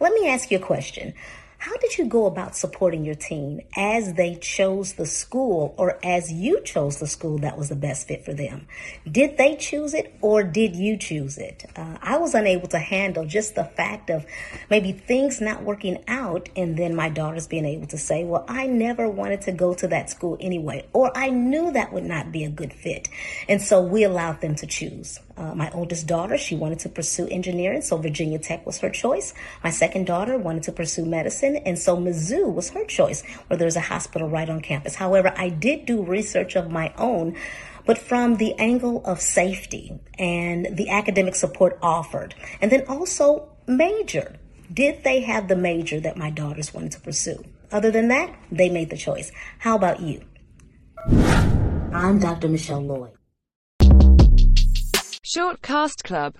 Let me ask you a question. How did you go about supporting your teen as they chose the school or as you chose the school that was the best fit for them? Did they choose it or did you choose it? Uh, I was unable to handle just the fact of maybe things not working out and then my daughters being able to say, well, I never wanted to go to that school anyway, or I knew that would not be a good fit. And so we allowed them to choose. Uh, my oldest daughter, she wanted to pursue engineering, so Virginia Tech was her choice. My second daughter wanted to pursue medicine, and so Mizzou was her choice, where there's a hospital right on campus. However, I did do research of my own, but from the angle of safety and the academic support offered, and then also major. Did they have the major that my daughters wanted to pursue? Other than that, they made the choice. How about you? I'm Dr. Michelle Lloyd. Short Cast Club